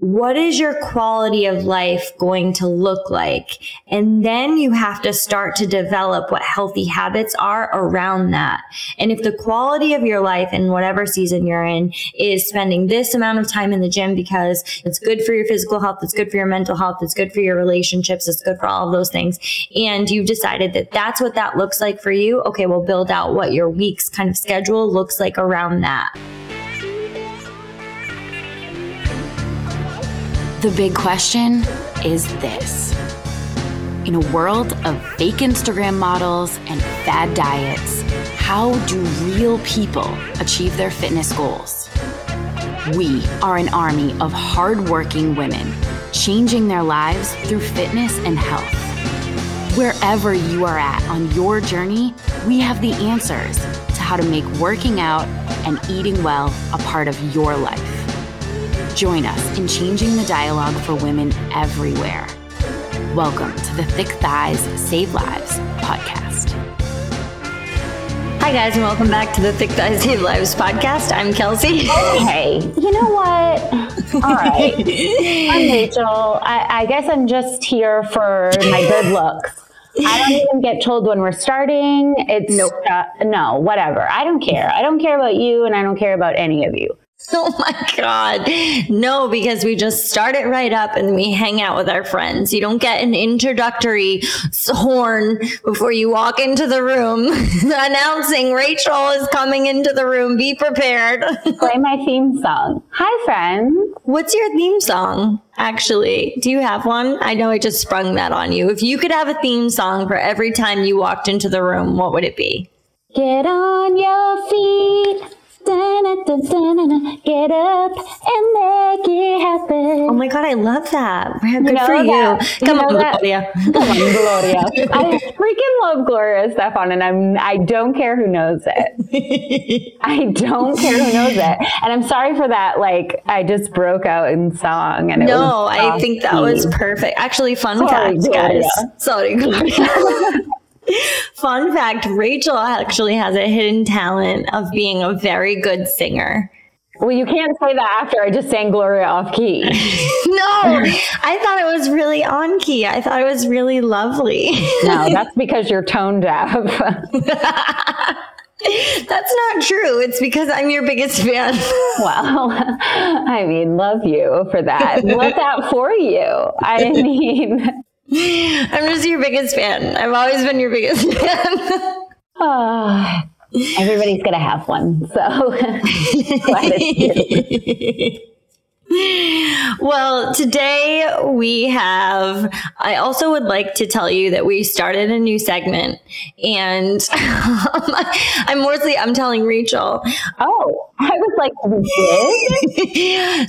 what is your quality of life going to look like? And then you have to start to develop what healthy habits are around that. And if the quality of your life in whatever season you're in is spending this amount of time in the gym because it's good for your physical health, it's good for your mental health, it's good for your relationships, it's good for all of those things. And you've decided that that's what that looks like for you. Okay, we'll build out what your week's kind of schedule looks like around that. The big question is this. In a world of fake Instagram models and fad diets, how do real people achieve their fitness goals? We are an army of hardworking women changing their lives through fitness and health. Wherever you are at on your journey, we have the answers to how to make working out and eating well a part of your life. Join us in changing the dialogue for women everywhere. Welcome to the Thick Thighs Save Lives podcast. Hi, guys, and welcome back to the Thick Thighs Save Lives podcast. I'm Kelsey. Hey, you know what? All right. I'm Rachel. I, I guess I'm just here for my good looks. I don't even get told when we're starting. It's nope. uh, no, whatever. I don't care. I don't care about you, and I don't care about any of you. Oh my God. No, because we just start it right up and we hang out with our friends. You don't get an introductory horn before you walk into the room announcing Rachel is coming into the room. Be prepared. Play my theme song. Hi, friends. What's your theme song? Actually, do you have one? I know I just sprung that on you. If you could have a theme song for every time you walked into the room, what would it be? Get on your feet. Get up and make it happen. Oh my god, I love that. Good you know for you. Come you on, Gloria. Come on, Gloria. I freaking love Gloria Estefan, and I'm I don't care who knows it. I don't care who knows it, and I'm sorry for that. Like I just broke out in song, and no, I think that was perfect. Actually, fun sorry, fact, Gloria. guys. Sorry, Gloria. Fun fact Rachel actually has a hidden talent of being a very good singer. Well, you can't say that after I just sang Gloria off key. no, I thought it was really on key. I thought it was really lovely. no, that's because you're tone deaf. That's not true. It's because I'm your biggest fan. well, I mean, love you for that. Love that for you. I mean, I'm just your biggest fan. I've always been your biggest fan. oh, everybody's gonna have one, so glad it's you. well, today we have. I also would like to tell you that we started a new segment, and I'm mostly I'm telling Rachel. Oh, I was like,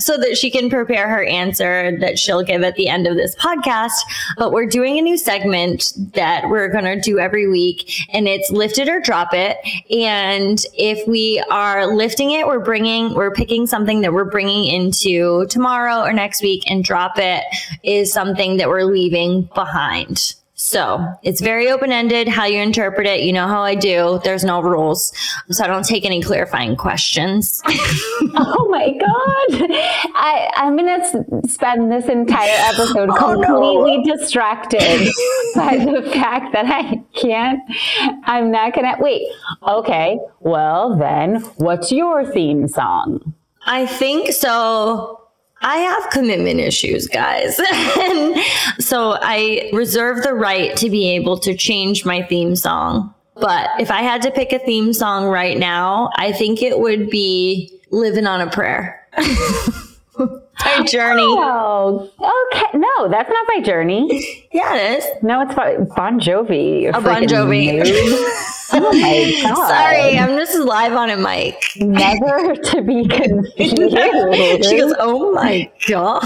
so that she can prepare her answer that she'll give at the end of this podcast. But we're doing a new segment that we're gonna do every week, and it's lift it or drop it. And if we are lifting it, we're bringing, we're picking something that we're bringing into tomorrow or next week and drop it is something that we're leaving behind. So it's very open ended how you interpret it. You know how I do. There's no rules. So I don't take any clarifying questions. oh my God. I, I'm going to spend this entire episode oh, completely no. distracted by the fact that I can't. I'm not going to. Wait. Okay. Well, then, what's your theme song? I think so. I have commitment issues, guys. and so I reserve the right to be able to change my theme song. But if I had to pick a theme song right now, I think it would be Living on a Prayer. by Journey. Oh, okay. No, that's not my Journey. Yeah, it is. No, it's Bon Jovi. A Bon Jovi. oh my god! Sorry, I'm just live on a mic. Never to be confused. she goes, "Oh my god!"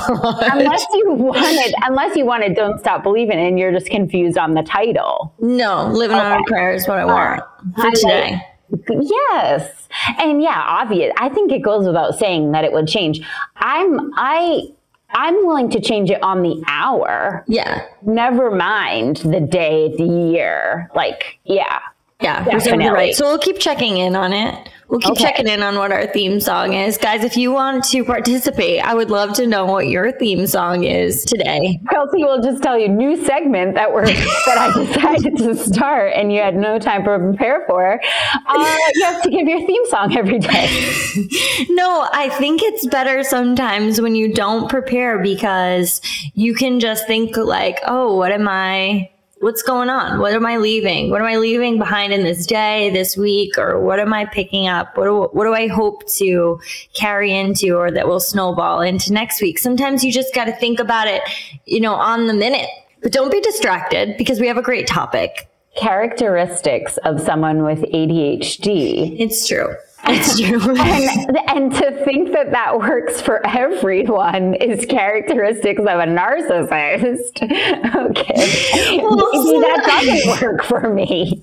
Unless you wanted, unless you wanted, "Don't Stop Believing," and you're just confused on the title. No, "Living okay. on a Prayer" is what I want right. for today. Yes. And yeah, obvious. I think it goes without saying that it would change. I'm I I'm willing to change it on the hour. Yeah. Never mind the day, the year. Like, yeah. Yeah, Definitely. right. So we'll keep checking in on it. We'll keep okay. checking in on what our theme song is. Guys, if you want to participate, I would love to know what your theme song is today. Kelsey will just tell you new segment that we're that I decided to start and you had no time to prepare for. Uh, you have to give your theme song every day. no, I think it's better sometimes when you don't prepare because you can just think like, oh, what am I what's going on? What am I leaving? What am I leaving behind in this day, this week, or what am I picking up? What do, what do I hope to carry into or that will snowball into next week? Sometimes you just got to think about it, you know, on the minute. But don't be distracted because we have a great topic. Characteristics of someone with ADHD. It's true. It's true. and, and to think that that works for everyone is characteristics of a narcissist. okay. Well, Maybe that doesn't work for me.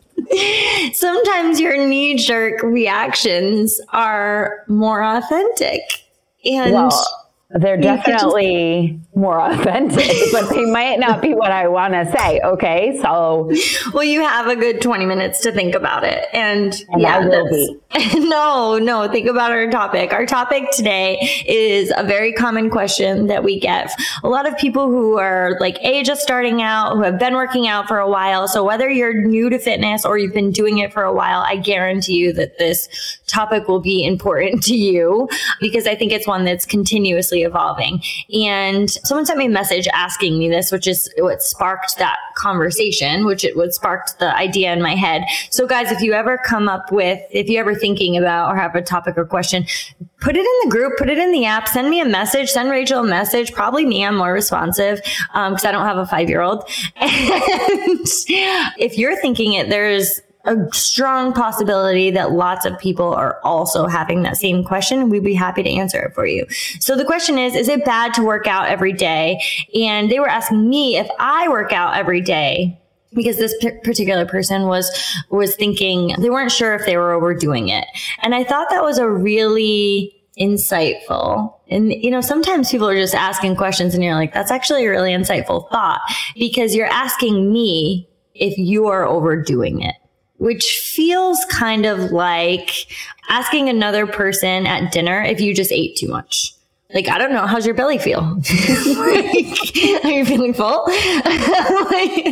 Sometimes your knee jerk reactions are more authentic. And well, they're definitely more authentic, but they might not be what I want to say. Okay, so well, you have a good twenty minutes to think about it, and, and yeah, no, no, think about our topic. Our topic today is a very common question that we get. A lot of people who are like a just starting out, who have been working out for a while. So whether you're new to fitness or you've been doing it for a while, I guarantee you that this topic will be important to you because I think it's one that's continuously evolving. And someone sent me a message asking me this, which is what sparked that conversation, which it would sparked the idea in my head. So guys, if you ever come up with, if you're ever thinking about or have a topic or question, put it in the group, put it in the app, send me a message, send Rachel a message. Probably me, I'm more responsive because um, I don't have a five year old. And if you're thinking it, there's a strong possibility that lots of people are also having that same question. We'd be happy to answer it for you. So the question is, is it bad to work out every day? And they were asking me if I work out every day because this p- particular person was was thinking they weren't sure if they were overdoing it. And I thought that was a really insightful. And, you know, sometimes people are just asking questions and you're like, that's actually a really insightful thought because you're asking me if you are overdoing it which feels kind of like asking another person at dinner if you just ate too much. Like, I don't know, how's your belly feel? like, are you feeling full? like,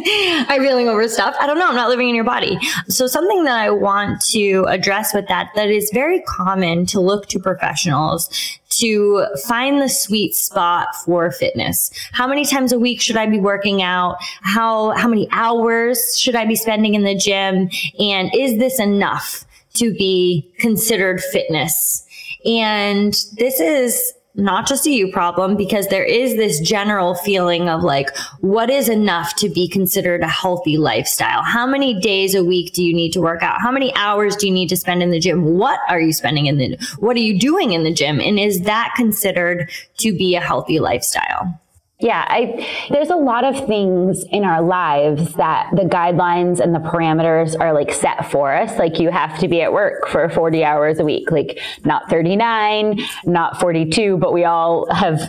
are you feeling overstuffed? I don't know. I'm not living in your body. So something that I want to address with that, that is very common to look to professionals to find the sweet spot for fitness. How many times a week should I be working out? How, how many hours should I be spending in the gym? And is this enough to be considered fitness? And this is not just a you problem because there is this general feeling of like, what is enough to be considered a healthy lifestyle? How many days a week do you need to work out? How many hours do you need to spend in the gym? What are you spending in the, what are you doing in the gym? And is that considered to be a healthy lifestyle? Yeah, I, there's a lot of things in our lives that the guidelines and the parameters are like set for us. Like you have to be at work for 40 hours a week, like not 39, not 42, but we all have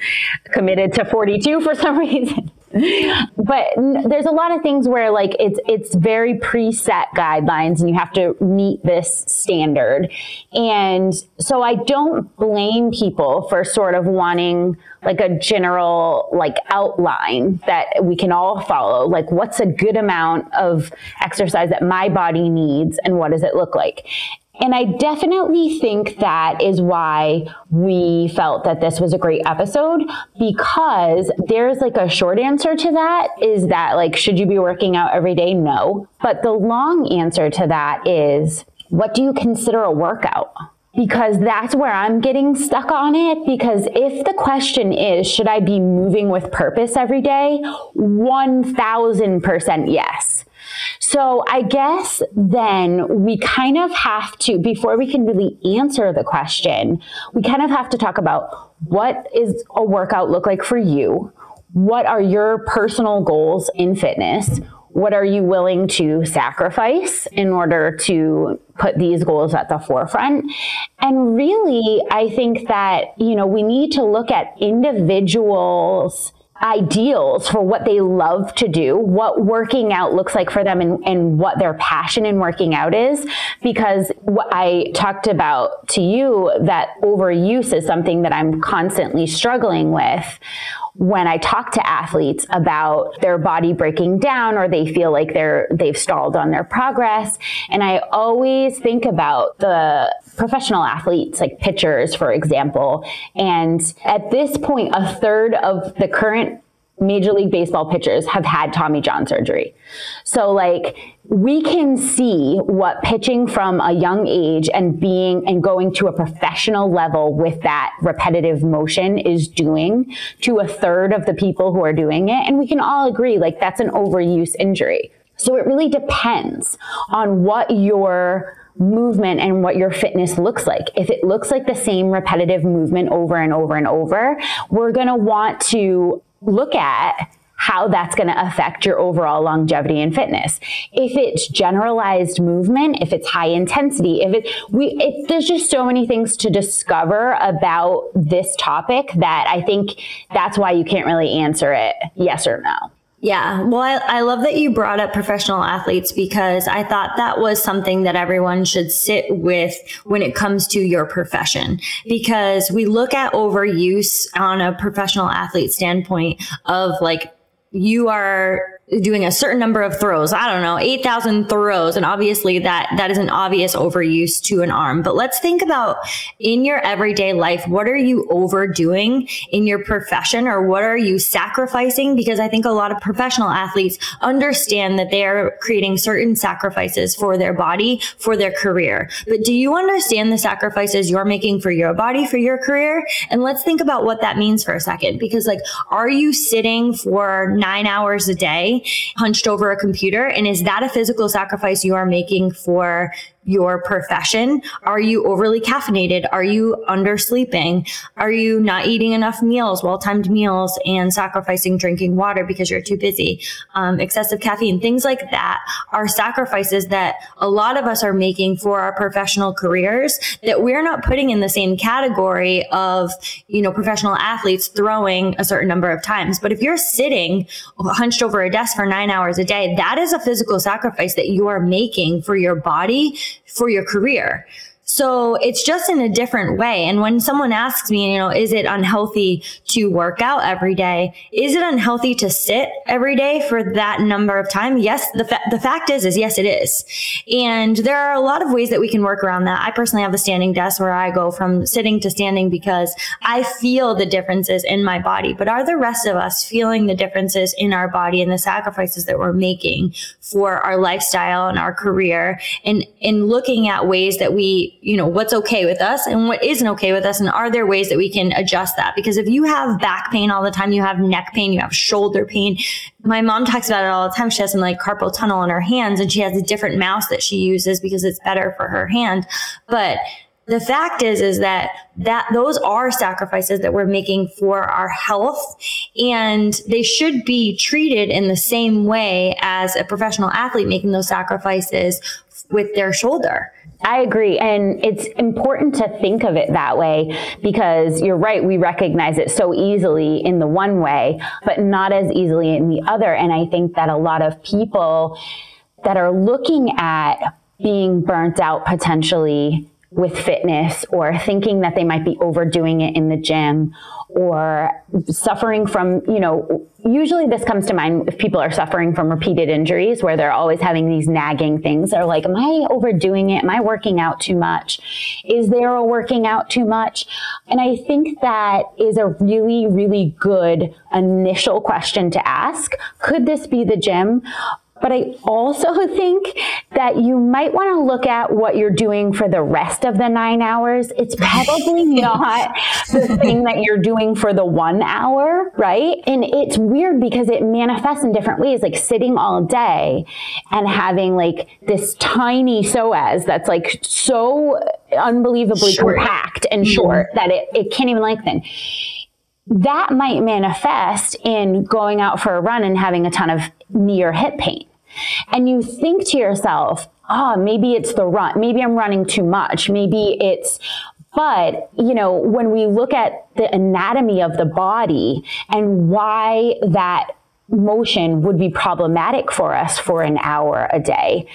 committed to 42 for some reason but there's a lot of things where like it's it's very preset guidelines and you have to meet this standard. And so i don't blame people for sort of wanting like a general like outline that we can all follow. Like what's a good amount of exercise that my body needs and what does it look like and I definitely think that is why we felt that this was a great episode because there's like a short answer to that is that like, should you be working out every day? No. But the long answer to that is, what do you consider a workout? because that's where I'm getting stuck on it. Because if the question is, should I be moving with purpose every day? 1000% yes. So I guess then we kind of have to, before we can really answer the question, we kind of have to talk about what is a workout look like for you? What are your personal goals in fitness? What are you willing to sacrifice in order to put these goals at the forefront? And really, I think that, you know, we need to look at individuals' ideals for what they love to do, what working out looks like for them and, and what their passion in working out is. Because what I talked about to you that overuse is something that I'm constantly struggling with when I talk to athletes about their body breaking down or they feel like they're they've stalled on their progress. And I always think about the professional athletes like pitchers for example. And at this point a third of the current Major League Baseball pitchers have had Tommy John surgery. So, like, we can see what pitching from a young age and being and going to a professional level with that repetitive motion is doing to a third of the people who are doing it. And we can all agree, like, that's an overuse injury. So, it really depends on what your movement and what your fitness looks like. If it looks like the same repetitive movement over and over and over, we're going to want to look at how that's going to affect your overall longevity and fitness. If it's generalized movement, if it's high intensity, if it, we, it, there's just so many things to discover about this topic that I think that's why you can't really answer it yes or no. Yeah. Well, I, I, love that you brought up professional athletes because I thought that was something that everyone should sit with when it comes to your profession. Because we look at overuse on a professional athlete standpoint of like, you are doing a certain number of throws. I don't know, 8,000 throws. And obviously that, that is an obvious overuse to an arm. But let's think about in your everyday life, what are you overdoing in your profession or what are you sacrificing? Because I think a lot of professional athletes understand that they are creating certain sacrifices for their body, for their career. But do you understand the sacrifices you're making for your body, for your career? And let's think about what that means for a second. Because like, are you sitting for nine hours a day hunched over a computer? And is that a physical sacrifice you are making for your profession? Are you overly caffeinated? Are you undersleeping? Are you not eating enough meals, well timed meals, and sacrificing drinking water because you're too busy? Um, excessive caffeine, things like that are sacrifices that a lot of us are making for our professional careers that we're not putting in the same category of, you know, professional athletes throwing a certain number of times. But if you're sitting hunched over a desk for nine hours a day, that is a physical sacrifice that you are making for your body for your career. So it's just in a different way. And when someone asks me, you know, is it unhealthy to work out every day? Is it unhealthy to sit every day for that number of time? Yes. The, fa- the fact is, is yes, it is. And there are a lot of ways that we can work around that. I personally have a standing desk where I go from sitting to standing because I feel the differences in my body. But are the rest of us feeling the differences in our body and the sacrifices that we're making for our lifestyle and our career and in looking at ways that we you know, what's okay with us and what isn't okay with us. And are there ways that we can adjust that? Because if you have back pain all the time, you have neck pain, you have shoulder pain. My mom talks about it all the time. She has some like carpal tunnel in her hands and she has a different mouse that she uses because it's better for her hand. But the fact is is that that those are sacrifices that we're making for our health and they should be treated in the same way as a professional athlete making those sacrifices with their shoulder I agree. And it's important to think of it that way because you're right. We recognize it so easily in the one way, but not as easily in the other. And I think that a lot of people that are looking at being burnt out potentially with fitness or thinking that they might be overdoing it in the gym or suffering from, you know, usually this comes to mind if people are suffering from repeated injuries where they're always having these nagging things. They're like, am I overdoing it? Am I working out too much? Is there a working out too much? And I think that is a really, really good initial question to ask. Could this be the gym? But I also think that you might want to look at what you're doing for the rest of the nine hours. It's probably not the thing that you're doing for the one hour, right? And it's weird because it manifests in different ways, like sitting all day and having like this tiny psoas that's like so unbelievably short. compact and mm-hmm. short that it, it can't even lengthen that might manifest in going out for a run and having a ton of knee or hip pain. And you think to yourself, oh, maybe it's the run. Maybe I'm running too much. Maybe it's But, you know, when we look at the anatomy of the body and why that motion would be problematic for us for an hour a day,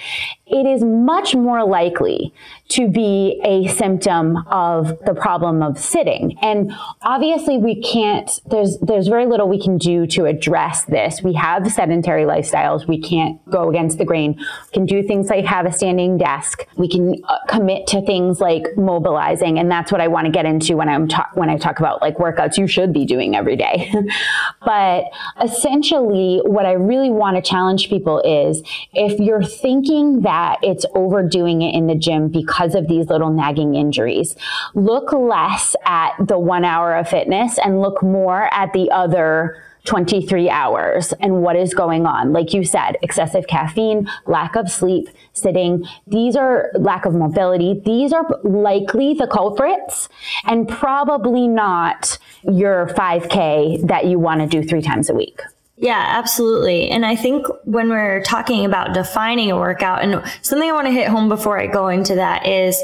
it is much more likely to be a symptom of the problem of sitting. And obviously we can't, there's, there's very little we can do to address this. We have sedentary lifestyles. We can't go against the grain. We can do things like have a standing desk. We can uh, commit to things like mobilizing. And that's what I want to get into when I'm when I talk about like workouts you should be doing every day. but essentially what I really want to challenge people is if you're thinking that that it's overdoing it in the gym because of these little nagging injuries. Look less at the one hour of fitness and look more at the other 23 hours and what is going on. Like you said, excessive caffeine, lack of sleep, sitting. These are lack of mobility. These are likely the culprits and probably not your 5K that you want to do three times a week. Yeah, absolutely. And I think when we're talking about defining a workout, and something I want to hit home before I go into that is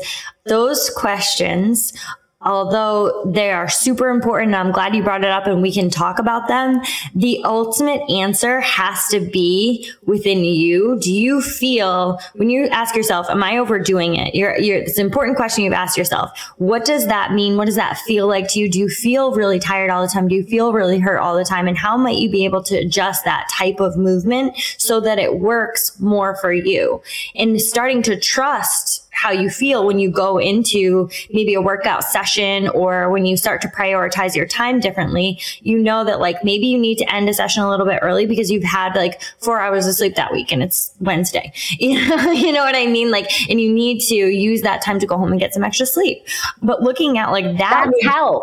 those questions although they are super important, I'm glad you brought it up and we can talk about them. The ultimate answer has to be within you. Do you feel when you ask yourself, am I overdoing it? You're, you're, it's an important question you've asked yourself. What does that mean? What does that feel like to you? Do you feel really tired all the time? Do you feel really hurt all the time? And how might you be able to adjust that type of movement so that it works more for you? And starting to trust how you feel when you go into maybe a workout session or when you start to prioritize your time differently, you know that like maybe you need to end a session a little bit early because you've had like four hours of sleep that week and it's Wednesday. You know, what I mean? Like, and you need to use that time to go home and get some extra sleep. But looking at like that, health.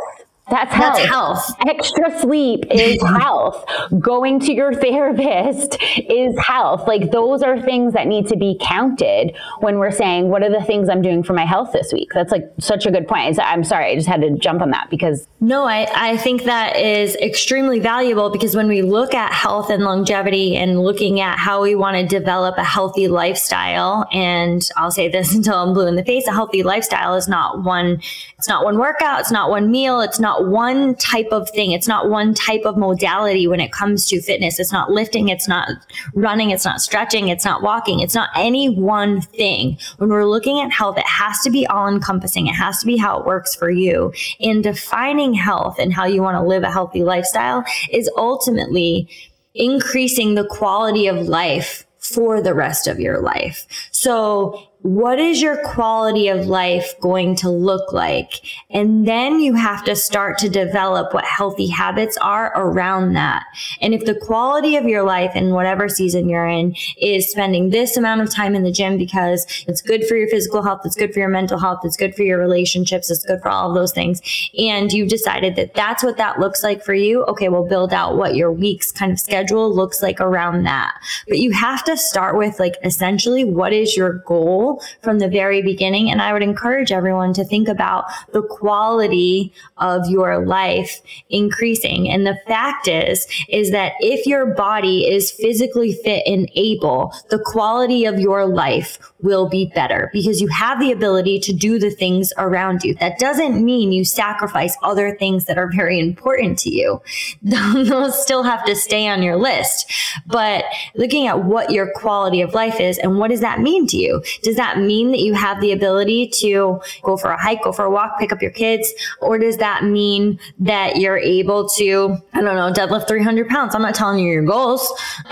That's health. That's health. Extra sleep is health. Going to your therapist is health. Like those are things that need to be counted when we're saying, what are the things I'm doing for my health this week? That's like such a good point. I'm sorry. I just had to jump on that because. No, I, I think that is extremely valuable because when we look at health and longevity and looking at how we want to develop a healthy lifestyle, and I'll say this until I'm blue in the face, a healthy lifestyle is not one, it's not one workout. It's not one meal. It's not one type of thing. It's not one type of modality when it comes to fitness. It's not lifting. It's not running. It's not stretching. It's not walking. It's not any one thing. When we're looking at health, it has to be all encompassing. It has to be how it works for you. In defining health and how you want to live a healthy lifestyle is ultimately increasing the quality of life for the rest of your life. So what is your quality of life going to look like? And then you have to start to develop what healthy habits are around that. And if the quality of your life in whatever season you're in is spending this amount of time in the gym because it's good for your physical health, it's good for your mental health, it's good for your relationships, it's good for all of those things. And you've decided that that's what that looks like for you. Okay, we'll build out what your week's kind of schedule looks like around that. But you have to start with like essentially what is your goal from the very beginning. And I would encourage everyone to think about the quality of your life increasing. And the fact is, is that if your body is physically fit and able, the quality of your life will be better because you have the ability to do the things around you. That doesn't mean you sacrifice other things that are very important to you. Those still have to stay on your list. But looking at what your quality of life is and what does that mean to you? Does that mean that you have the ability to go for a hike, go for a walk, pick up your kids? Or does that mean that you're able to, I don't know, deadlift 300 pounds? I'm not telling you your goals.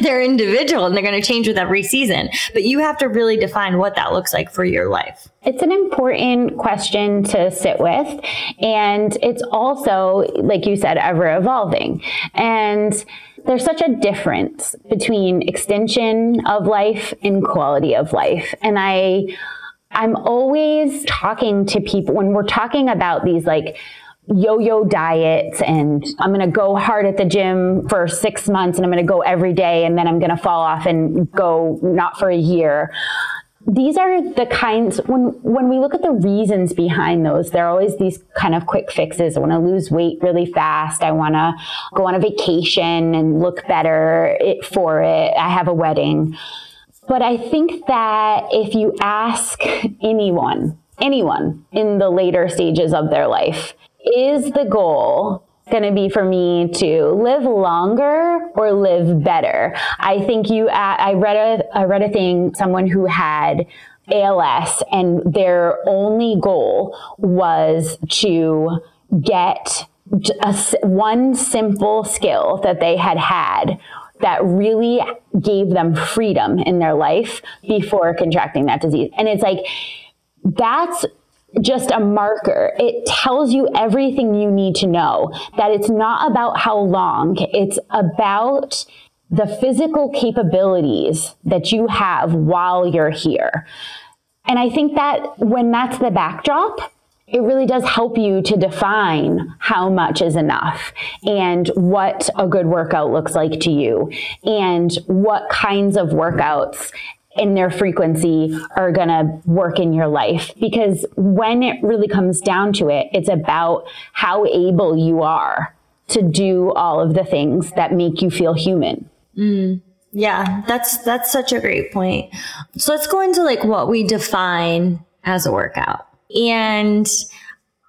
they're individual and they're going to change with every season but you have to really define what that looks like for your life. It's an important question to sit with. And it's also, like you said, ever evolving. And there's such a difference between extension of life and quality of life. And I, I'm always talking to people when we're talking about these like yo-yo diets and I'm going to go hard at the gym for 6 months and I'm going to go every day and then I'm going to fall off and go not for a year. These are the kinds when when we look at the reasons behind those, there are always these kind of quick fixes. I want to lose weight really fast. I want to go on a vacation and look better for it. I have a wedding. But I think that if you ask anyone anyone in the later stages of their life, is the goal going to be for me to live longer or live better? I think you, I read a, I read a thing, someone who had ALS and their only goal was to get a, one simple skill that they had had that really gave them freedom in their life before contracting that disease. And it's like, that's just a marker. It tells you everything you need to know that it's not about how long, it's about the physical capabilities that you have while you're here. And I think that when that's the backdrop, it really does help you to define how much is enough and what a good workout looks like to you and what kinds of workouts in their frequency are going to work in your life. Because when it really comes down to it it's about how able you are to do all of the things that make you feel human. Mm. yeah that's that's such a great point. So let's go into like what we define as a workout. And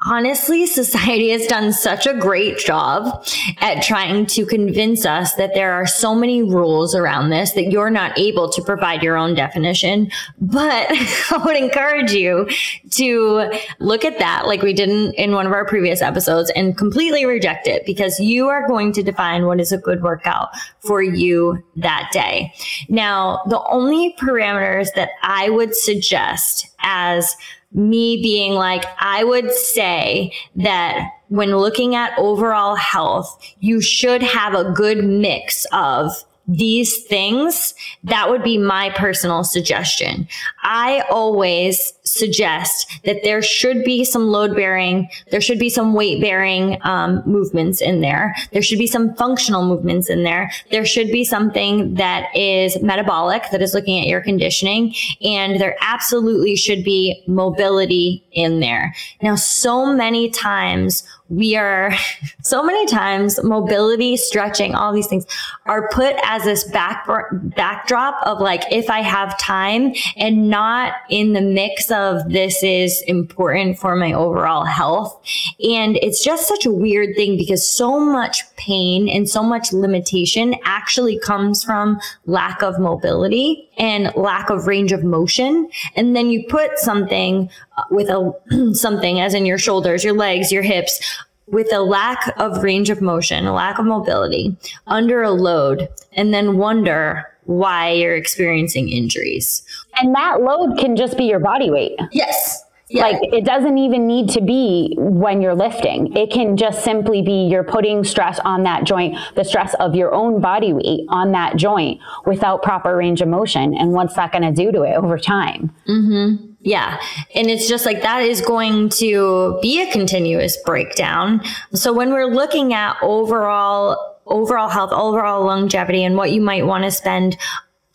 honestly, society has done such a great job at trying to convince us that there are so many rules around this that you're not able to provide your own definition. But I would encourage you to look at that like we did in, in one of our previous episodes and completely reject it because you are going to define what is a good workout for you that day. Now, the only parameters that I would suggest as me being like, I would say that when looking at overall health, you should have a good mix of these things, that would be my personal suggestion. I always suggest that there should be some load bearing, there should be some weight bearing um, movements in there. There should be some functional movements in there. There should be something that is metabolic, that is looking at your conditioning, and there absolutely should be mobility in there. Now, so many times we are so many times mobility, stretching, all these things are put as this back backdrop of like if I have time and not in the mix of this is important for my overall health. And it's just such a weird thing because so much pain and so much limitation actually comes from lack of mobility and lack of range of motion. And then you put something with a something as in your shoulders, your legs, your hips with a lack of range of motion, a lack of mobility under a load and then wonder why you're experiencing injuries. And that load can just be your body weight. Yes. Yeah. Like it doesn't even need to be when you're lifting. It can just simply be you're putting stress on that joint, the stress of your own body weight on that joint without proper range of motion. And what's that going to do to it over time? Mm-hmm. Yeah. And it's just like that is going to be a continuous breakdown. So when we're looking at overall overall health, overall longevity and what you might want to spend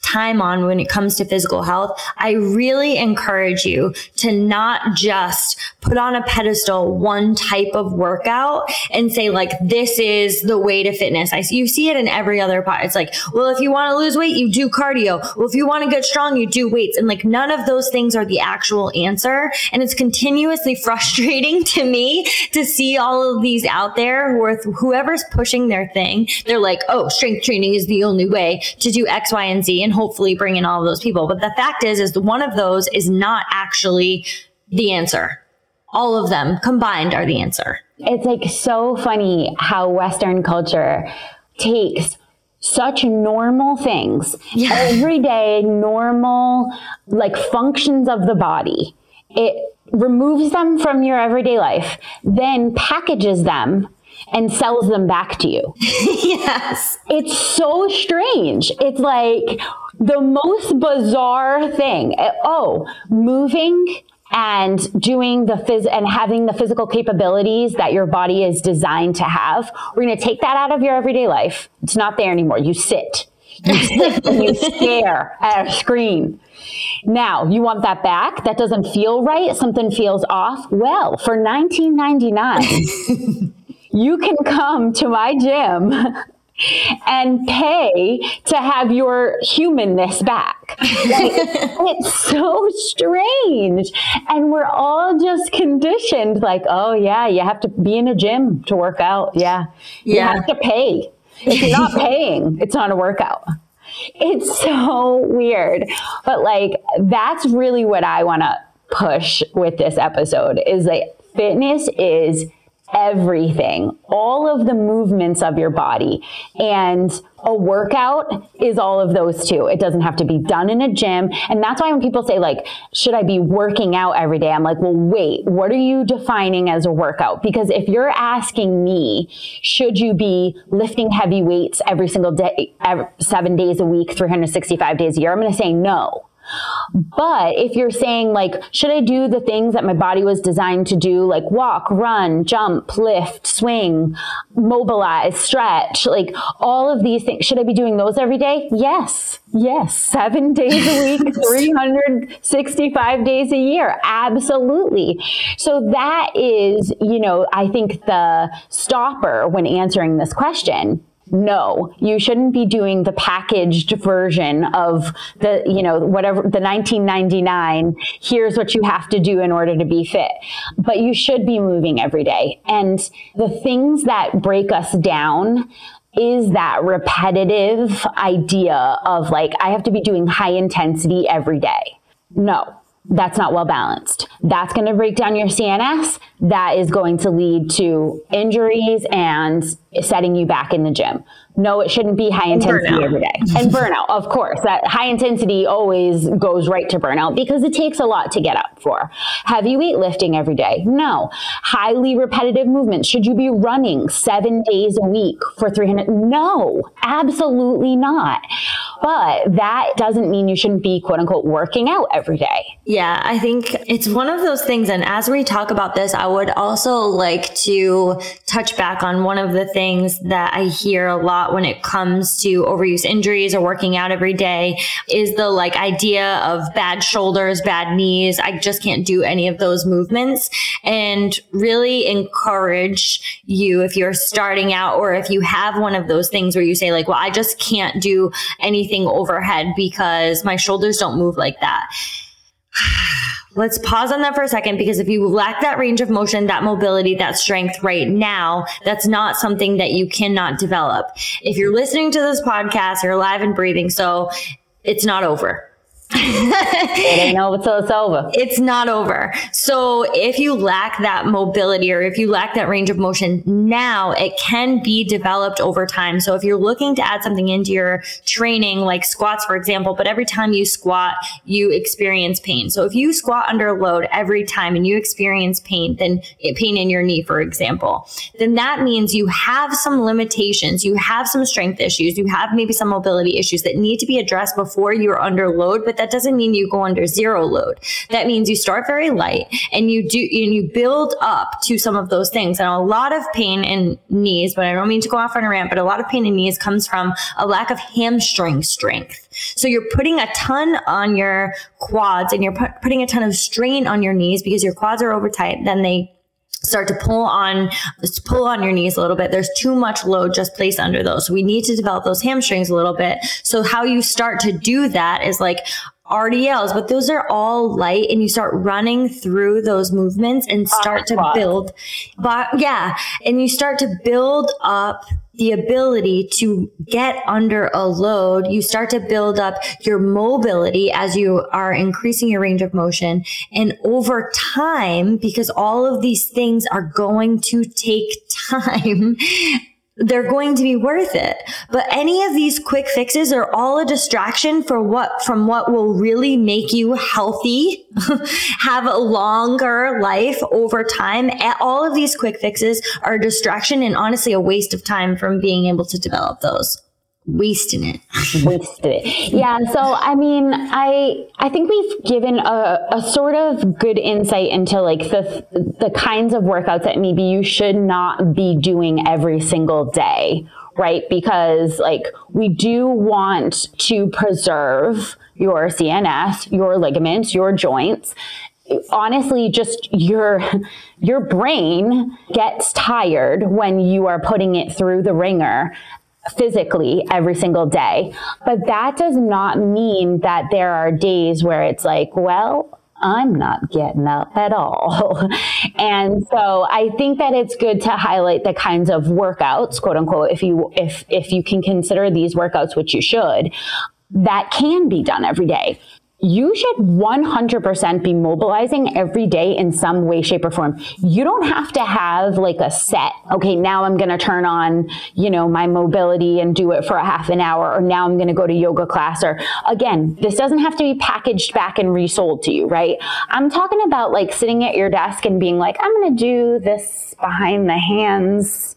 time on when it comes to physical health, I really encourage you to not just put on a pedestal one type of workout and say like, this is the way to fitness. I you see it in every other part. It's like, well, if you want to lose weight, you do cardio. Well, if you want to get strong, you do weights. And like none of those things are the actual answer. And it's continuously frustrating to me to see all of these out there with whoever's pushing their thing. They're like, oh, strength training is the only way to do X, Y, and Z. And hopefully bring in all of those people. But the fact is, is one of those is not actually the answer. All of them combined are the answer. It's like so funny how Western culture takes such normal things, yeah. everyday, normal, like functions of the body. It removes them from your everyday life, then packages them and sells them back to you. yes. It's so strange. It's like the most bizarre thing. Uh, oh, moving and doing the phys and having the physical capabilities that your body is designed to have. We're going to take that out of your everyday life. It's not there anymore. You sit. You sit and you stare at a screen. Now, you want that back? That doesn't feel right. Something feels off. Well, for 19.99, you can come to my gym and pay to have your humanness back. It's so strange. And we're all just conditioned like, oh, yeah, you have to be in a gym to work out. Yeah. Yeah. You have to pay. If you're not paying, it's not a workout. It's so weird. But like, that's really what I want to push with this episode is that fitness is everything, all of the movements of your body. And a workout is all of those too. It doesn't have to be done in a gym. And that's why when people say, like, should I be working out every day? I'm like, well, wait, what are you defining as a workout? Because if you're asking me, should you be lifting heavy weights every single day, every, seven days a week, 365 days a year? I'm going to say no. But if you're saying like, should I do the things that my body was designed to do, like walk, run, jump, lift, swing, mobilize, stretch, like all of these things, should I be doing those every day? Yes. Yes. Seven days a week, 365 days a year. Absolutely. So that is, you know, I think the stopper when answering this question no, you shouldn't be doing the packaged version of the, you know, whatever the 1999. Here's what you have to do in order to be fit. But you should be moving every day. And the things that break us down is that repetitive idea of like, I have to be doing high intensity every day. No, that's not well balanced. That's going to break down your CNS. That is going to lead to injuries and setting you back in the gym. No, it shouldn't be high intensity burnout. every day. And burnout, of course. That high intensity always goes right to burnout because it takes a lot to get up for. Heavy weightlifting every day? No. Highly repetitive movements. Should you be running seven days a week for 300? No, absolutely not. But that doesn't mean you shouldn't be quote unquote working out every day. Yeah, I think it's one of those things. And as we talk about this, I would also like to touch back on one of the things that I hear a lot when it comes to overuse injuries or working out every day is the like idea of bad shoulders, bad knees. I just can't do any of those movements and really encourage you if you're starting out or if you have one of those things where you say like, well, I just can't do anything overhead because my shoulders don't move like that Let's pause on that for a second because if you lack that range of motion, that mobility, that strength right now, that's not something that you cannot develop. If you're listening to this podcast, you're alive and breathing. So it's not over it ain't over till it's over. It's not over. So if you lack that mobility or if you lack that range of motion now, it can be developed over time. So if you're looking to add something into your training, like squats, for example, but every time you squat, you experience pain. So if you squat under load every time and you experience pain, then eh, pain in your knee, for example, then that means you have some limitations. You have some strength issues. You have maybe some mobility issues that need to be addressed before you're under load, but that doesn't mean you go under zero load. That means you start very light and you do, and you build up to some of those things. And a lot of pain in knees, but I don't mean to go off on a rant, but a lot of pain in knees comes from a lack of hamstring strength. So you're putting a ton on your quads and you're putting a ton of strain on your knees because your quads are over tight. Then they start to pull on pull on your knees a little bit. There's too much load just placed under those. So we need to develop those hamstrings a little bit. So how you start to do that is like RDLs, but those are all light and you start running through those movements and oh, start to build, but yeah, and you start to build up the ability to get under a load, you start to build up your mobility as you are increasing your range of motion. And over time, because all of these things are going to take time, they're going to be worth it. But any of these quick fixes are all a distraction for what, from what will really make you healthy, have a longer life over time. All of these quick fixes are a distraction and honestly a waste of time from being able to develop those wasting it. Wasted it. Yeah so i mean i i think we've given a, a sort of good insight into like the the kinds of workouts that maybe you should not be doing every single day right? Because like we do want to preserve your cns your ligaments your joints. Honestly just your your brain gets tired when you are putting it through the ringer physically every single day. But that does not mean that there are days where it's like, well, I'm not getting up at all. and so I think that it's good to highlight the kinds of workouts, quote unquote, if you if if you can consider these workouts, which you should, that can be done every day you should 100% be mobilizing every day in some way, shape, or form. You don't have to have like a set, okay, now I'm going to turn on, you know, my mobility and do it for a half an hour, or now I'm going to go to yoga class. Or again, this doesn't have to be packaged back and resold to you, right? I'm talking about like sitting at your desk and being like, I'm going to do this behind the hands.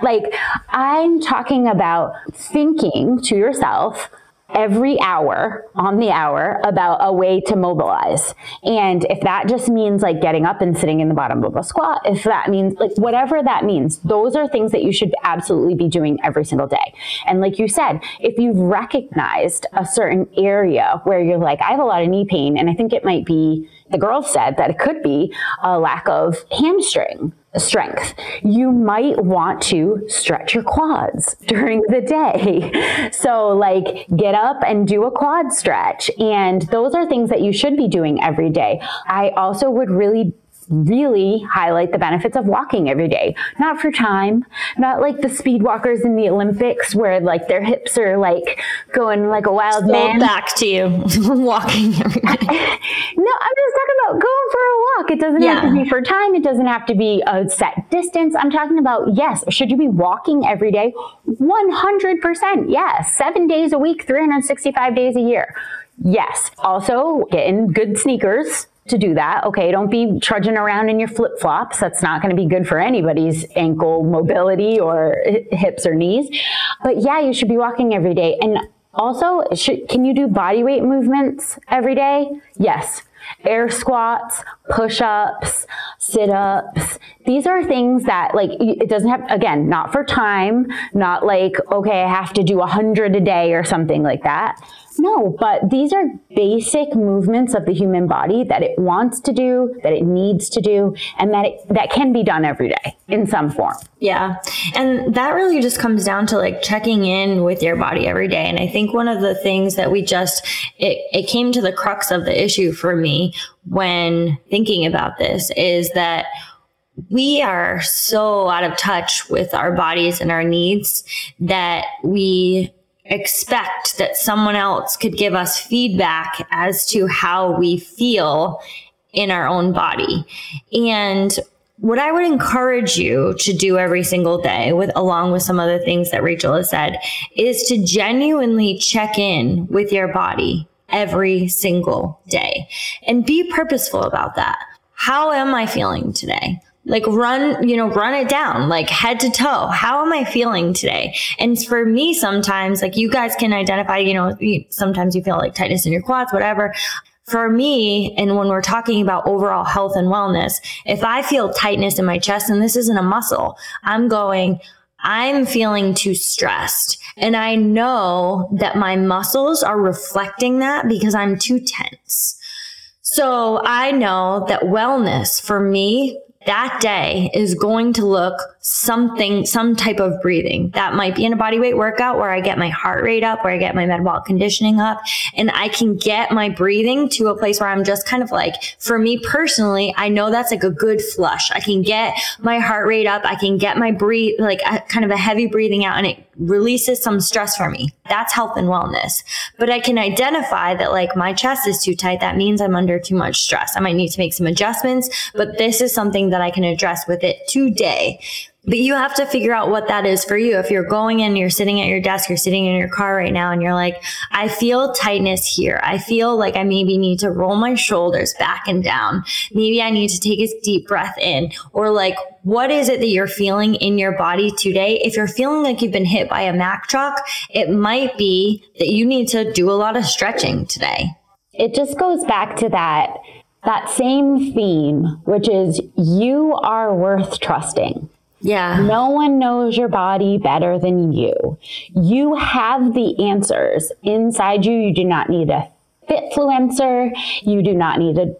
Like, I'm talking about thinking to yourself, every hour on the hour about a way to mobilize. And if that just means like getting up and sitting in the bottom of a squat, if that means like whatever that means, those are things that you should absolutely be doing every single day. And like you said, if you've recognized a certain area where you're like, I have a lot of knee pain, and I think it might be the girl said that it could be a lack of hamstring strength. You might want to stretch your quads during the day. So, like, get up and do a quad stretch. And those are things that you should be doing every day. I also would really really highlight the benefits of walking every day. Not for time, not like the speed walkers in the Olympics where like their hips are like going like a wild man. Back to you, walking every day. no, I'm just talking about going for a walk. It doesn't yeah. have to be for time. It doesn't have to be a set distance. I'm talking about, yes, should you be walking every day? 100%. Yes. Seven days a week, 365 days a year. Yes. Also, getting good sneakers to do that. Okay, don't be trudging around in your flip flops. That's not going to be good for anybody's ankle mobility or hips or knees. But yeah, you should be walking every day. And also, should, can you do body weight movements every day? Yes. Air squats, push ups, sit ups. These are things that, like, it doesn't have, again, not for time, not like, okay, I have to do a hundred a day or something like that no, but these are basic movements of the human body that it wants to do, that it needs to do, and that it, that can be done every day in some form. Yeah. And that really just comes down to like checking in with your body every day. And I think one of the things that we just it, it came to the crux of the issue for me when thinking about this is that we are so out of touch with our bodies and our needs that we expect that someone else could give us feedback as to how we feel in our own body. And what I would encourage you to do every single day with along with some of the things that Rachel has said is to genuinely check in with your body every single day and be purposeful about that. How am I feeling today? Like run you know run it down like head to toe how am i feeling today and for me sometimes like you guys can identify you know sometimes you feel like tightness in your quads whatever for me and when we're talking about overall health and wellness if i feel tightness in my chest and this isn't a muscle i'm going I'm feeling too stressed. And I know that my muscles are reflecting that because I'm too tense. So I know that wellness for me that day is going to look something, some type of breathing. That might be in a body weight workout where I get my heart rate up, where I get my metabolic conditioning up, and I can get my breathing to a place where I'm just kind of like, for me personally, I know that's like a good flush. I can get my heart rate up. I can get my breathe, like a, kind of a heavy breathing out and it releases some stress for me. That's health and wellness. But I can identify that like my chest is too tight. That means I'm under too much stress. I might need to make some adjustments, but this is something that I can address with it today. But you have to figure out what that is for you. If you're going in, you're sitting at your desk, you're sitting in your car right now, and you're like, I feel tightness here. I feel like I maybe need to roll my shoulders back and down. Maybe I need to take a deep breath in. Or like, what is it that you're feeling in your body today? If you're feeling like you've been hit by a Mack truck, it might be that you need to do a lot of stretching today. It just goes back to that that same theme, which is you are worth trusting. Yeah. No one knows your body better than you. You have the answers inside you. You do not need a fitfluencer. You do not need a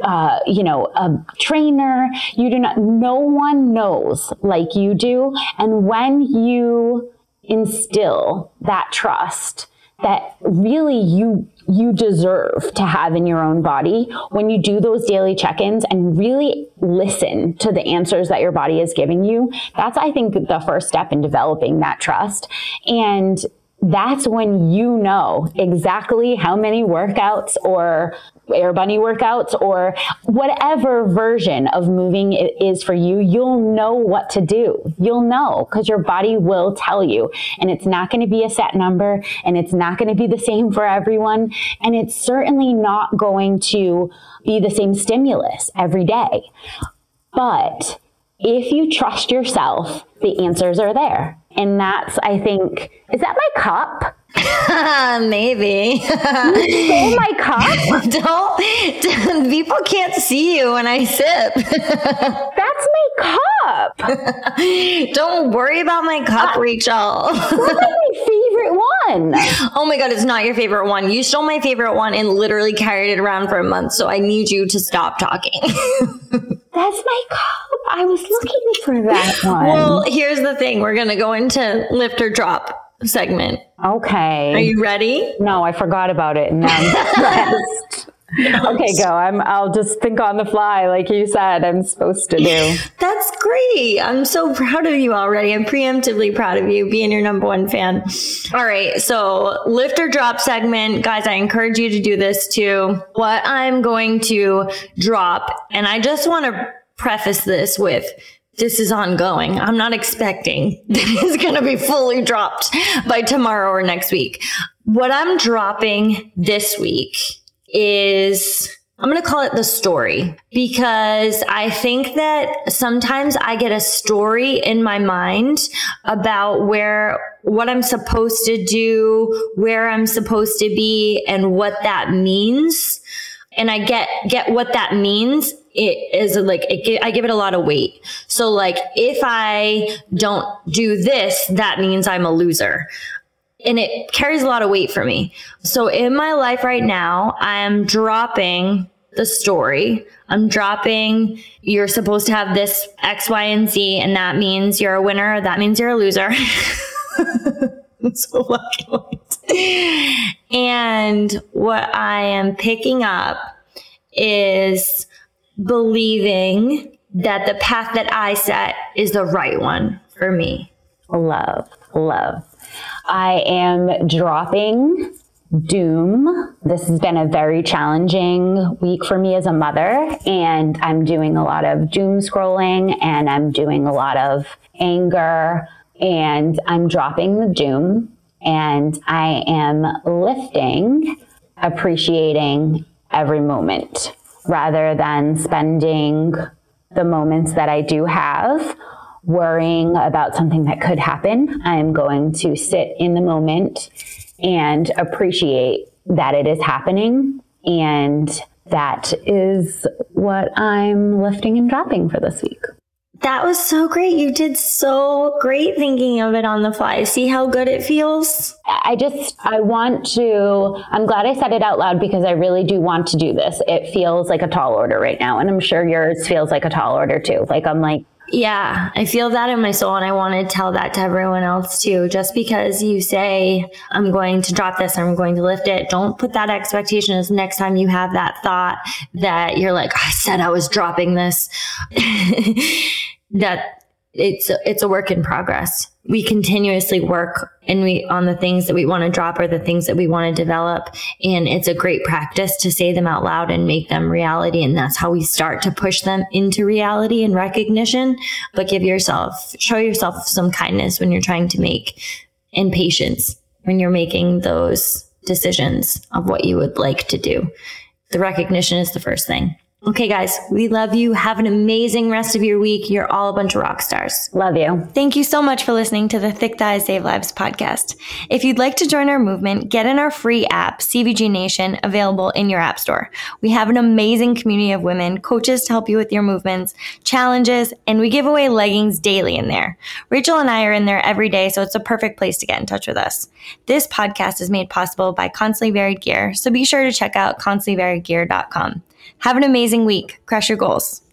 uh, you know, a trainer. You do not, no one knows like you do. And when you instill that trust that really you you deserve to have in your own body when you do those daily check-ins and really listen to the answers that your body is giving you. That's i think the first step in developing that trust. And that's when you know exactly how many workouts or air bunny workouts or whatever version of moving it is for you, you'll know what to do. You'll know because your body will tell you. And it's not going to be a set number and it's not going to be the same for everyone. And it's certainly not going to be the same stimulus every day. But if you trust yourself, the answers are there. And that's, I think, is that my cup? Maybe. stole my cup? don't, people can't see you when I sip. That's my cup. don't worry about my cup, uh, Rachel. That's my favorite one. Oh my God, it's not your favorite one. You stole my favorite one and literally carried it around for a month. So I need you to stop talking. That's my cup. I was looking for that one. Well, here's the thing we're going to go into lift or drop segment. Okay. Are you ready? No, I forgot about it. And I'm okay, go. I'm I'll just think on the fly like you said I'm supposed to do. That's great. I'm so proud of you already. I'm preemptively proud of you being your number one fan. All right, so lift or drop segment. Guys, I encourage you to do this too. What I'm going to drop, and I just want to preface this with this is ongoing. I'm not expecting that it's going to be fully dropped by tomorrow or next week. What I'm dropping this week is I'm going to call it the story because I think that sometimes I get a story in my mind about where what I'm supposed to do, where I'm supposed to be and what that means. And I get get what that means it is like it, I give it a lot of weight. So like if I don't do this, that means I'm a loser. And it carries a lot of weight for me. So in my life right now, I'm dropping the story. I'm dropping you're supposed to have this X, Y, and Z, and that means you're a winner, that means you're a loser. so lucky. And what I am picking up is believing that the path that I set is the right one for me. Love, love. I am dropping doom. This has been a very challenging week for me as a mother, and I'm doing a lot of doom scrolling and I'm doing a lot of anger, and I'm dropping the doom and I am lifting, appreciating every moment rather than spending the moments that I do have worrying about something that could happen. I am going to sit in the moment and appreciate that it is happening. And that is what I'm lifting and dropping for this week. That was so great. You did so great thinking of it on the fly. See how good it feels? I just, I want to, I'm glad I said it out loud because I really do want to do this. It feels like a tall order right now. And I'm sure yours feels like a tall order too. Like, I'm like, yeah, I feel that in my soul, and I want to tell that to everyone else too. Just because you say, I'm going to drop this, I'm going to lift it, don't put that expectation as next time you have that thought that you're like, I said I was dropping this. that it's it's a work in progress. We continuously work and we on the things that we want to drop or the things that we want to develop and it's a great practice to say them out loud and make them reality and that's how we start to push them into reality and recognition. But give yourself show yourself some kindness when you're trying to make and patience when you're making those decisions of what you would like to do. The recognition is the first thing. Okay, guys, we love you. Have an amazing rest of your week. You're all a bunch of rock stars. Love you. Thank you so much for listening to the Thick Thighs Save Lives podcast. If you'd like to join our movement, get in our free app, CVG Nation, available in your app store. We have an amazing community of women, coaches to help you with your movements, challenges, and we give away leggings daily in there. Rachel and I are in there every day, so it's a perfect place to get in touch with us. This podcast is made possible by Constantly Varied Gear, so be sure to check out constantlyvariedgear.com. Have an amazing week. Crush your goals.